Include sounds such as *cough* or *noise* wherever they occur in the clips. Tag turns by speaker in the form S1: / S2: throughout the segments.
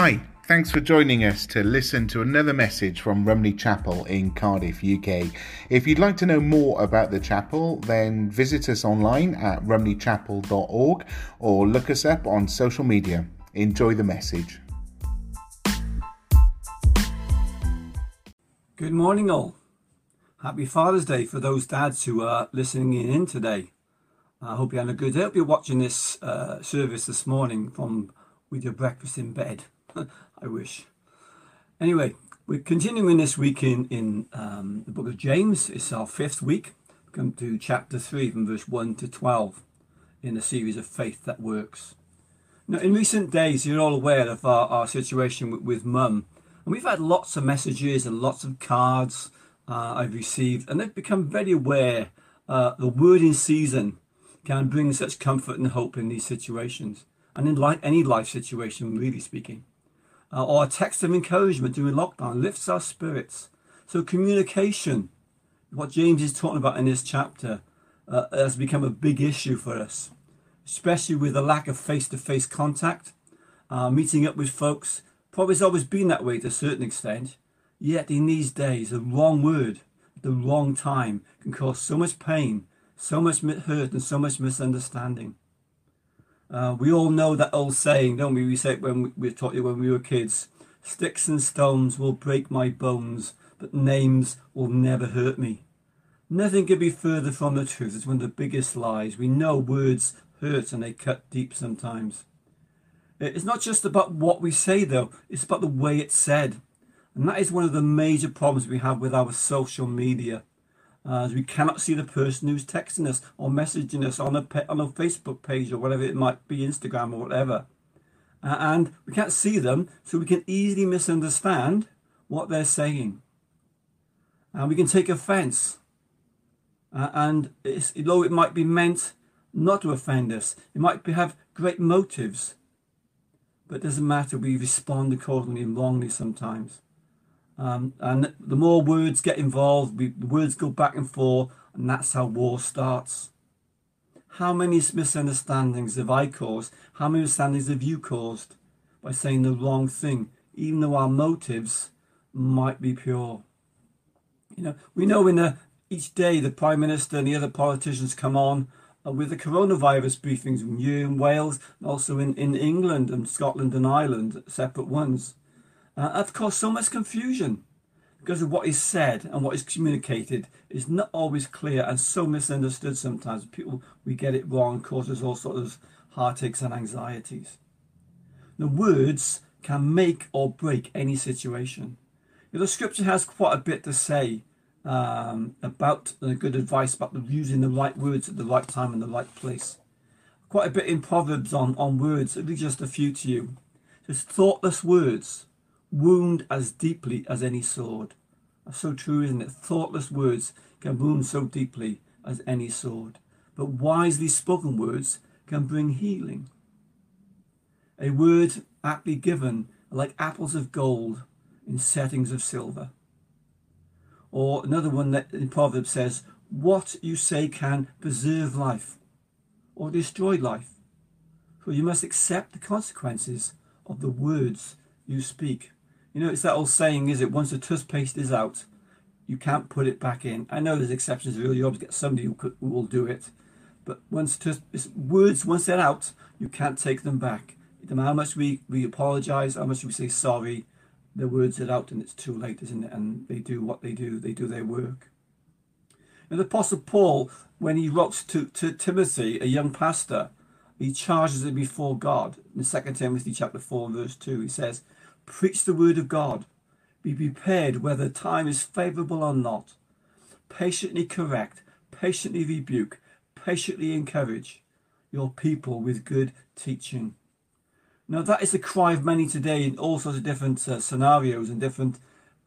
S1: Hi, thanks for joining us to listen to another message from Rumney Chapel in Cardiff, UK. If you'd like to know more about the chapel, then visit us online at rumneychapel.org or look us up on social media. Enjoy the message.
S2: Good morning, all. Happy Father's Day for those dads who are listening in today. I hope you had a good day. I hope you're watching this uh, service this morning from with your breakfast in bed. *laughs* I wish. Anyway, we're continuing this week in, in um, the book of James. It's our fifth week. We come to chapter 3 from verse 1 to 12 in the series of Faith That Works. Now, in recent days, you're all aware of our, our situation with, with mum. And we've had lots of messages and lots of cards uh, I've received, and they've become very aware uh, the word in season can bring such comfort and hope in these situations and in life, any life situation, really speaking uh, or a text of encouragement during lockdown lifts our spirits. So communication, what James is talking about in this chapter, uh, has become a big issue for us, especially with the lack of face-to-face contact. Uh, meeting up with folks probably has always been that way to a certain extent. Yet in these days, the wrong word, the wrong time can cause so much pain, so much hurt, and so much misunderstanding. Uh, we all know that old saying, don't we? We say it when we, we taught you when we were kids. Sticks and stones will break my bones, but names will never hurt me. Nothing could be further from the truth. It's one of the biggest lies. We know words hurt and they cut deep sometimes. It's not just about what we say, though, it's about the way it's said. And that is one of the major problems we have with our social media uh, as we cannot see the person who's texting us or messaging us on a on a Facebook page or whatever it might be, Instagram or whatever, uh, and we can't see them, so we can easily misunderstand what they're saying, and we can take offence. Uh, and though it might be meant not to offend us, it might be, have great motives, but it doesn't matter. We respond accordingly and wrongly sometimes. Um, and the more words get involved, we, the words go back and forth, and that's how war starts. How many misunderstandings have I caused? How many misunderstandings have you caused by saying the wrong thing, even though our motives might be pure? You know, we know in the, each day the Prime Minister and the other politicians come on uh, with the coronavirus briefings here in Wales, and also in, in England and Scotland and Ireland, separate ones. Uh, course, so much confusion because of what is said and what is communicated is not always clear and so misunderstood sometimes. People, we get it wrong, causes all sorts of heartaches and anxieties. The words can make or break any situation. The scripture has quite a bit to say um, about the good advice about using the right words at the right time and the right place. Quite a bit in Proverbs on, on words, at least just a few to you. Just thoughtless words wound as deeply as any sword. That's so true, isn't it? Thoughtless words can wound so deeply as any sword. But wisely spoken words can bring healing. A word aptly given like apples of gold in settings of silver. Or another one that in Proverbs says, What you say can preserve life or destroy life. For you must accept the consequences of the words you speak. You know, it's that old saying, is it? Once the toothpaste is out, you can't put it back in. I know there's exceptions. Really, you always get somebody who, could, who will do it. But once tooth, words, once they're out, you can't take them back. No matter how much we, we apologize, how much we say sorry, the words are out and it's too late, isn't it? And they do what they do. They do their work. And the Apostle Paul, when he wrote to, to Timothy, a young pastor, he charges him before God. In 2 Timothy chapter 4, verse 2, he says, Preach the word of God. Be prepared whether time is favorable or not. Patiently correct, patiently rebuke, patiently encourage your people with good teaching. Now, that is the cry of many today in all sorts of different uh, scenarios and different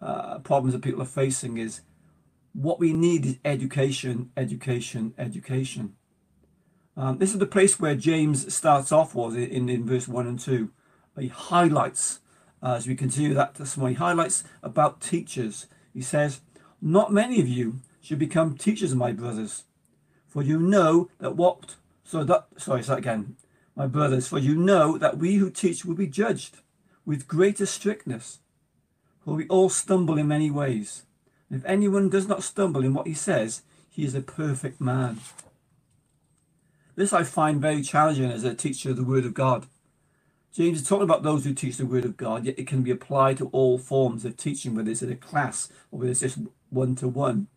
S2: uh, problems that people are facing is what we need is education, education, education. Um, this is the place where James starts off was in, in verse 1 and 2. He highlights uh, as we continue that this morning, highlights about teachers. He says, Not many of you should become teachers, my brothers, for you know that what. So that sorry, say that again, my brothers, for you know that we who teach will be judged. with greater strictness. For we all stumble in many ways. And if anyone does not stumble in what he says, he is a perfect man. This I find very challenging as a teacher of the Word of God. James is talking about those who teach the Word of God, yet it can be applied to all forms of teaching, whether it's in a class or whether it's just one to one.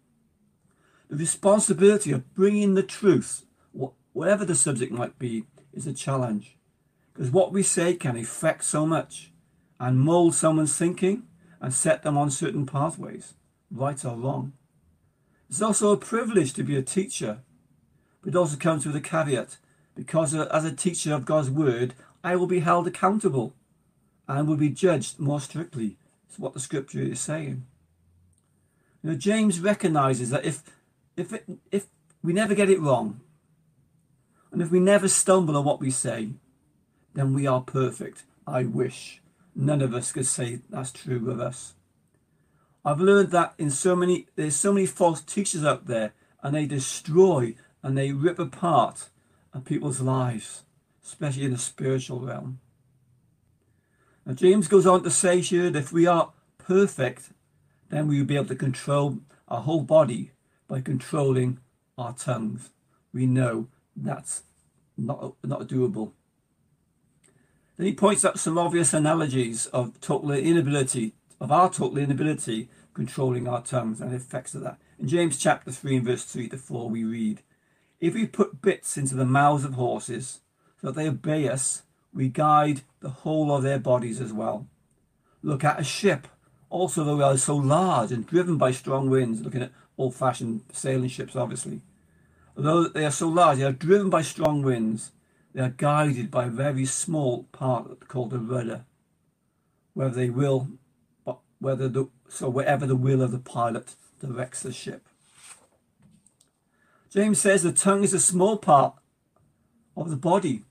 S2: The responsibility of bringing the truth, whatever the subject might be, is a challenge. Because what we say can affect so much and mold someone's thinking and set them on certain pathways, right or wrong. It's also a privilege to be a teacher, but it also comes with a caveat because uh, as a teacher of God's word, I will be held accountable and will be judged more strictly. It's what the scripture is saying. You know, James recognizes that if if it, if we never get it wrong, and if we never stumble on what we say, then we are perfect. I wish none of us could say that's true of us. I've learned that in so many there's so many false teachers out there, and they destroy and they rip apart people's lives, especially in the spiritual realm. Now James goes on to say here that if we are perfect, then we will be able to control our whole body by controlling our tongues. We know that's not, not doable. Then he points out some obvious analogies of total inability, of our total inability controlling our tongues and the effects of that. In James chapter 3 and verse 3 to 4, we read, If we put bits into the mouths of horses that they obey us, we guide the whole of their bodies as well. Look at a ship, also though they are so large and driven by strong winds, looking at old fashioned sailing ships, obviously. Although they are so large, they are driven by strong winds. They are guided by a very small part called a rudder, whether they will, whether the so wherever the will of the pilot directs the ship. James says the tongue is a small part of the body,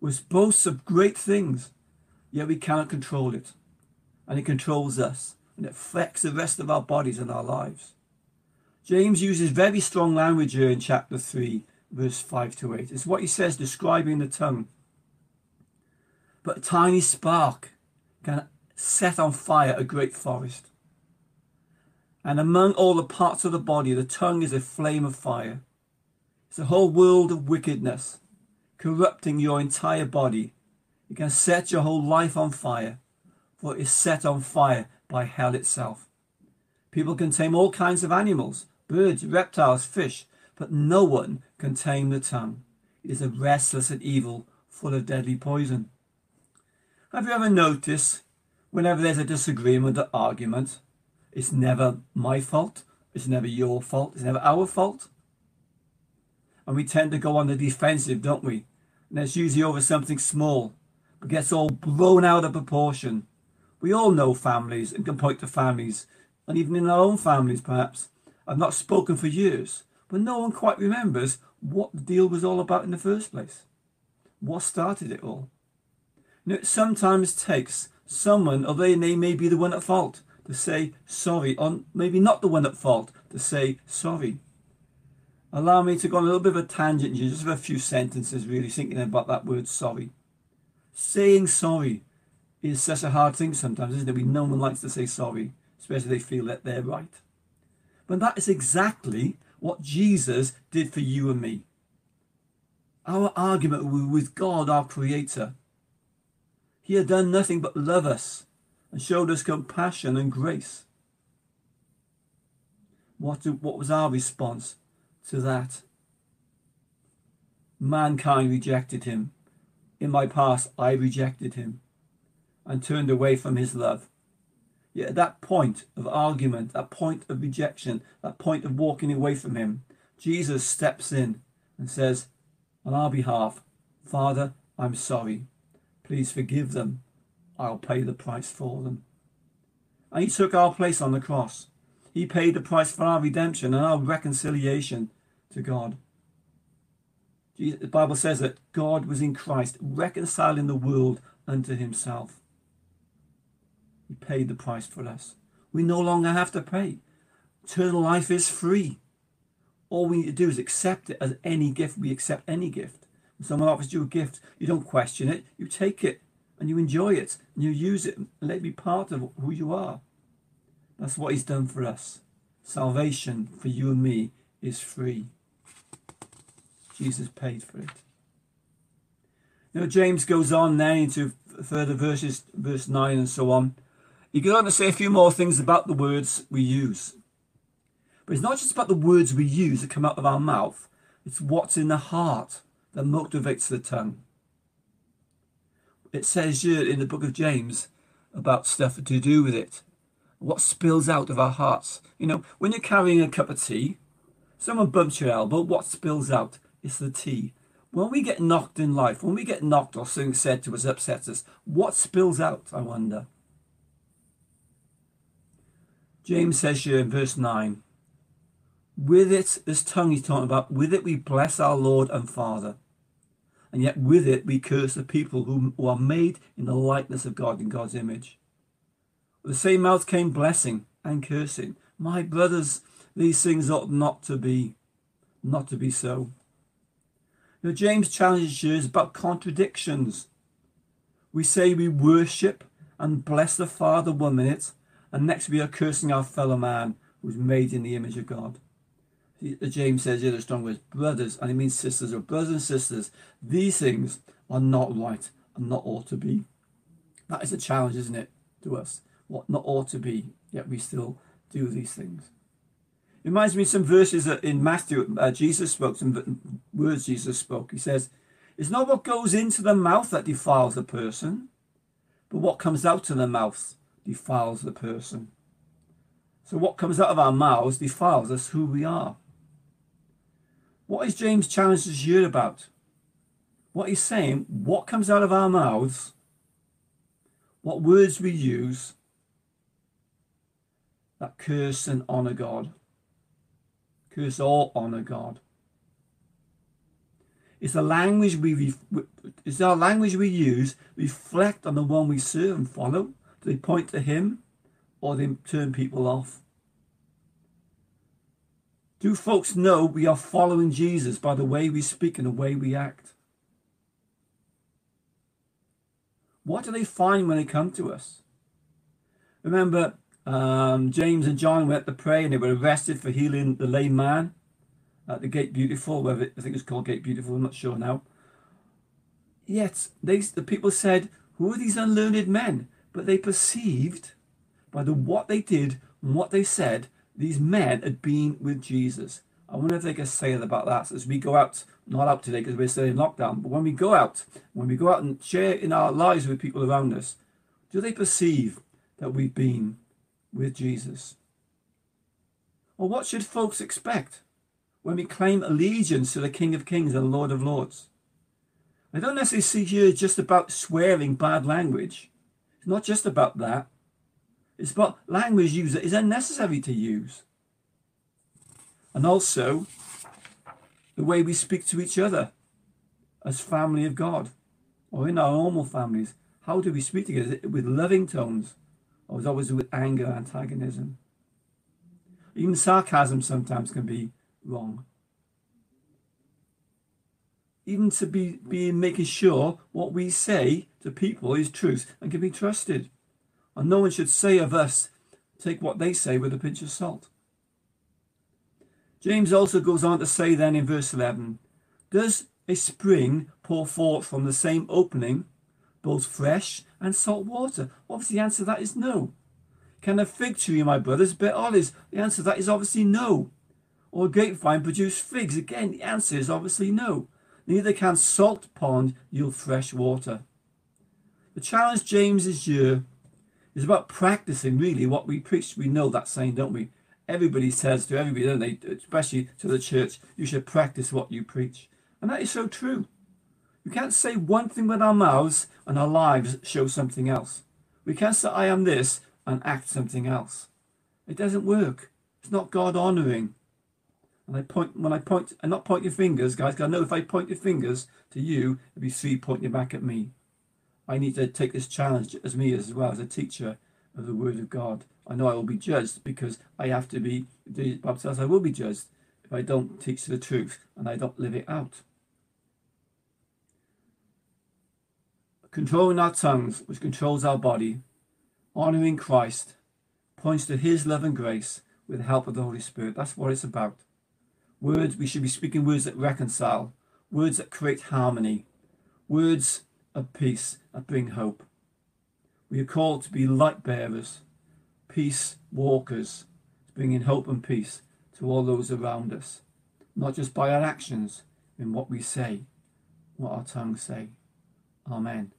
S2: which boasts of great things, yet we cannot control it, and it controls us, and it affects the rest of our bodies and our lives. James uses very strong language here in chapter 3, verse 5 to 8. It's what he says describing the tongue. But a tiny spark can set on fire a great forest. And among all the parts of the body, the tongue is a flame of fire. It's a whole world of wickedness, corrupting your entire body. It can set your whole life on fire, for it is set on fire by hell itself. People can tame all kinds of animals, birds, reptiles, fish, but no one can tame the tongue. It is a restless and evil, full of deadly poison. Have you ever noticed, whenever there's a disagreement or argument, it's never my fault, it's never your fault, it's never our fault? And we tend to go on the defensive, don't we? And it's usually over something small, but gets all blown out of proportion. We all know families and can point to families, and even in our own families perhaps, I've not spoken for years, but no one quite remembers what the deal was all about in the first place. What started it all? Know, it sometimes takes someone, they, they may be the one at fault, to say sorry, or maybe not the one at fault, to say sorry. Allow me to go on a little bit of a tangent here, just a few sentences, really thinking about that word sorry. Saying sorry is such a hard thing sometimes, isn't it? We no one likes to say sorry, especially if they feel that they're right. But that is exactly what Jesus did for you and me. Our argument with God, our Creator. He had done nothing but love us and showed us compassion and grace. What, what was our response to that? Mankind rejected him. In my past, I rejected him and turned away from his love. Yet at that point of argument, that point of rejection, that point of walking away from him, Jesus steps in and says, on our behalf, Father, I'm sorry. Please forgive them. I'll pay the price for them. And he took our place on the cross. He paid the price for our redemption and our reconciliation to God. The Bible says that God was in Christ, reconciling the world unto himself. He paid the price for us. We no longer have to pay. Eternal life is free. All we need to do is accept it as any gift. We accept any gift. When someone offers you a gift, you don't question it, you take it. and you enjoy it and you use it and let it be part of who you are. That's what He's done for us. Salvation for you and me is free. Jesus paid for it. You know, James goes on then into further verses, verse 9 and so on. He goes on to say a few more things about the words we use. But it's not just about the words we use that come out of our mouth, it's what's in the heart that motivates the tongue. It says here in the book of James about stuff to do with it. What spills out of our hearts. You know, when you're carrying a cup of tea, someone bumps your elbow, what spills out? It's the tea. When we get knocked in life, when we get knocked or something said to us upsets us, what spills out, I wonder? James says here in verse 9, with it, this tongue he's talking about, with it we bless our Lord and Father. And yet with it we curse the people who, who are made in the likeness of God, in God's image. With the same mouth came blessing and cursing. My brothers, these things ought not to be, not to be so. Now James challenges you about contradictions. We say we worship and bless the Father one minute, and next we are cursing our fellow man who's made in the image of God. James says here the strong words, brothers, and he means sisters or brothers and sisters. These things are not right and not ought to be. That is a challenge, isn't it, to us? What not ought to be, yet we still do these things. It reminds me of some verses in Matthew, uh, Jesus spoke, some words Jesus spoke. He says, It's not what goes into the mouth that defiles the person, but what comes out of the mouth defiles the person. So what comes out of our mouths defiles us who we are. What is James challenged us here about? What he's saying, what comes out of our mouths, what words we use that curse and honour God. Curse or honour God. Is the language we is our language we use reflect on the one we serve and follow? Do they point to him or they turn people off? Do folks know we are following Jesus by the way we speak and the way we act? What do they find when they come to us? Remember, um, James and John went to pray and they were arrested for healing the lame man at the Gate Beautiful, whether it, I think it's called Gate Beautiful, I'm not sure now. Yet they, the people said, Who are these unlearned men? But they perceived by the what they did and what they said these men had been with Jesus. I wonder if they can say about that as we go out, not out today because we're still in lockdown, but when we go out, when we go out and share in our lives with people around us, do they perceive that we've been with Jesus? Or what should folks expect when we claim allegiance to the King of Kings and Lord of Lords? I don't necessarily see here just about swearing bad language. It's not just about that. It's about language use that is unnecessary to use. And also the way we speak to each other as family of God or in our normal families. How do we speak together? With loving tones or is always with anger, antagonism? Even sarcasm sometimes can be wrong. Even to be, be making sure what we say to people is truth and can be trusted. And no one should say of us, take what they say with a pinch of salt. James also goes on to say then in verse 11, Does a spring pour forth from the same opening both fresh and salt water? Obviously, the answer to that is no. Can a fig tree, my brothers, bear olives? The answer to that is obviously no. Or a grapevine produce figs? Again, the answer is obviously no. Neither can salt pond yield fresh water. The challenge James is here it's about practicing really what we preach. We know that saying, don't we? Everybody says to everybody, don't they? Especially to the church, you should practice what you preach. And that is so true. We can't say one thing with our mouths and our lives show something else. We can't say, I am this and act something else. It doesn't work. It's not God honoring. And I point when I point and not point your fingers, guys, because I know if I point your fingers to you, it'll be three pointing back at me. I need to take this challenge as me as well as a teacher of the Word of God. I know I will be judged because I have to be, the Bible says I will be judged if I don't teach the truth and I don't live it out. Controlling our tongues, which controls our body, honoring Christ, points to his love and grace with the help of the Holy Spirit. That's what it's about. Words, we should be speaking words that reconcile, words that create harmony, words of peace that bring hope. We are called to be light bearers, peace walkers, bringing hope and peace to all those around us, not just by our actions, in what we say, what our tongues say. Amen.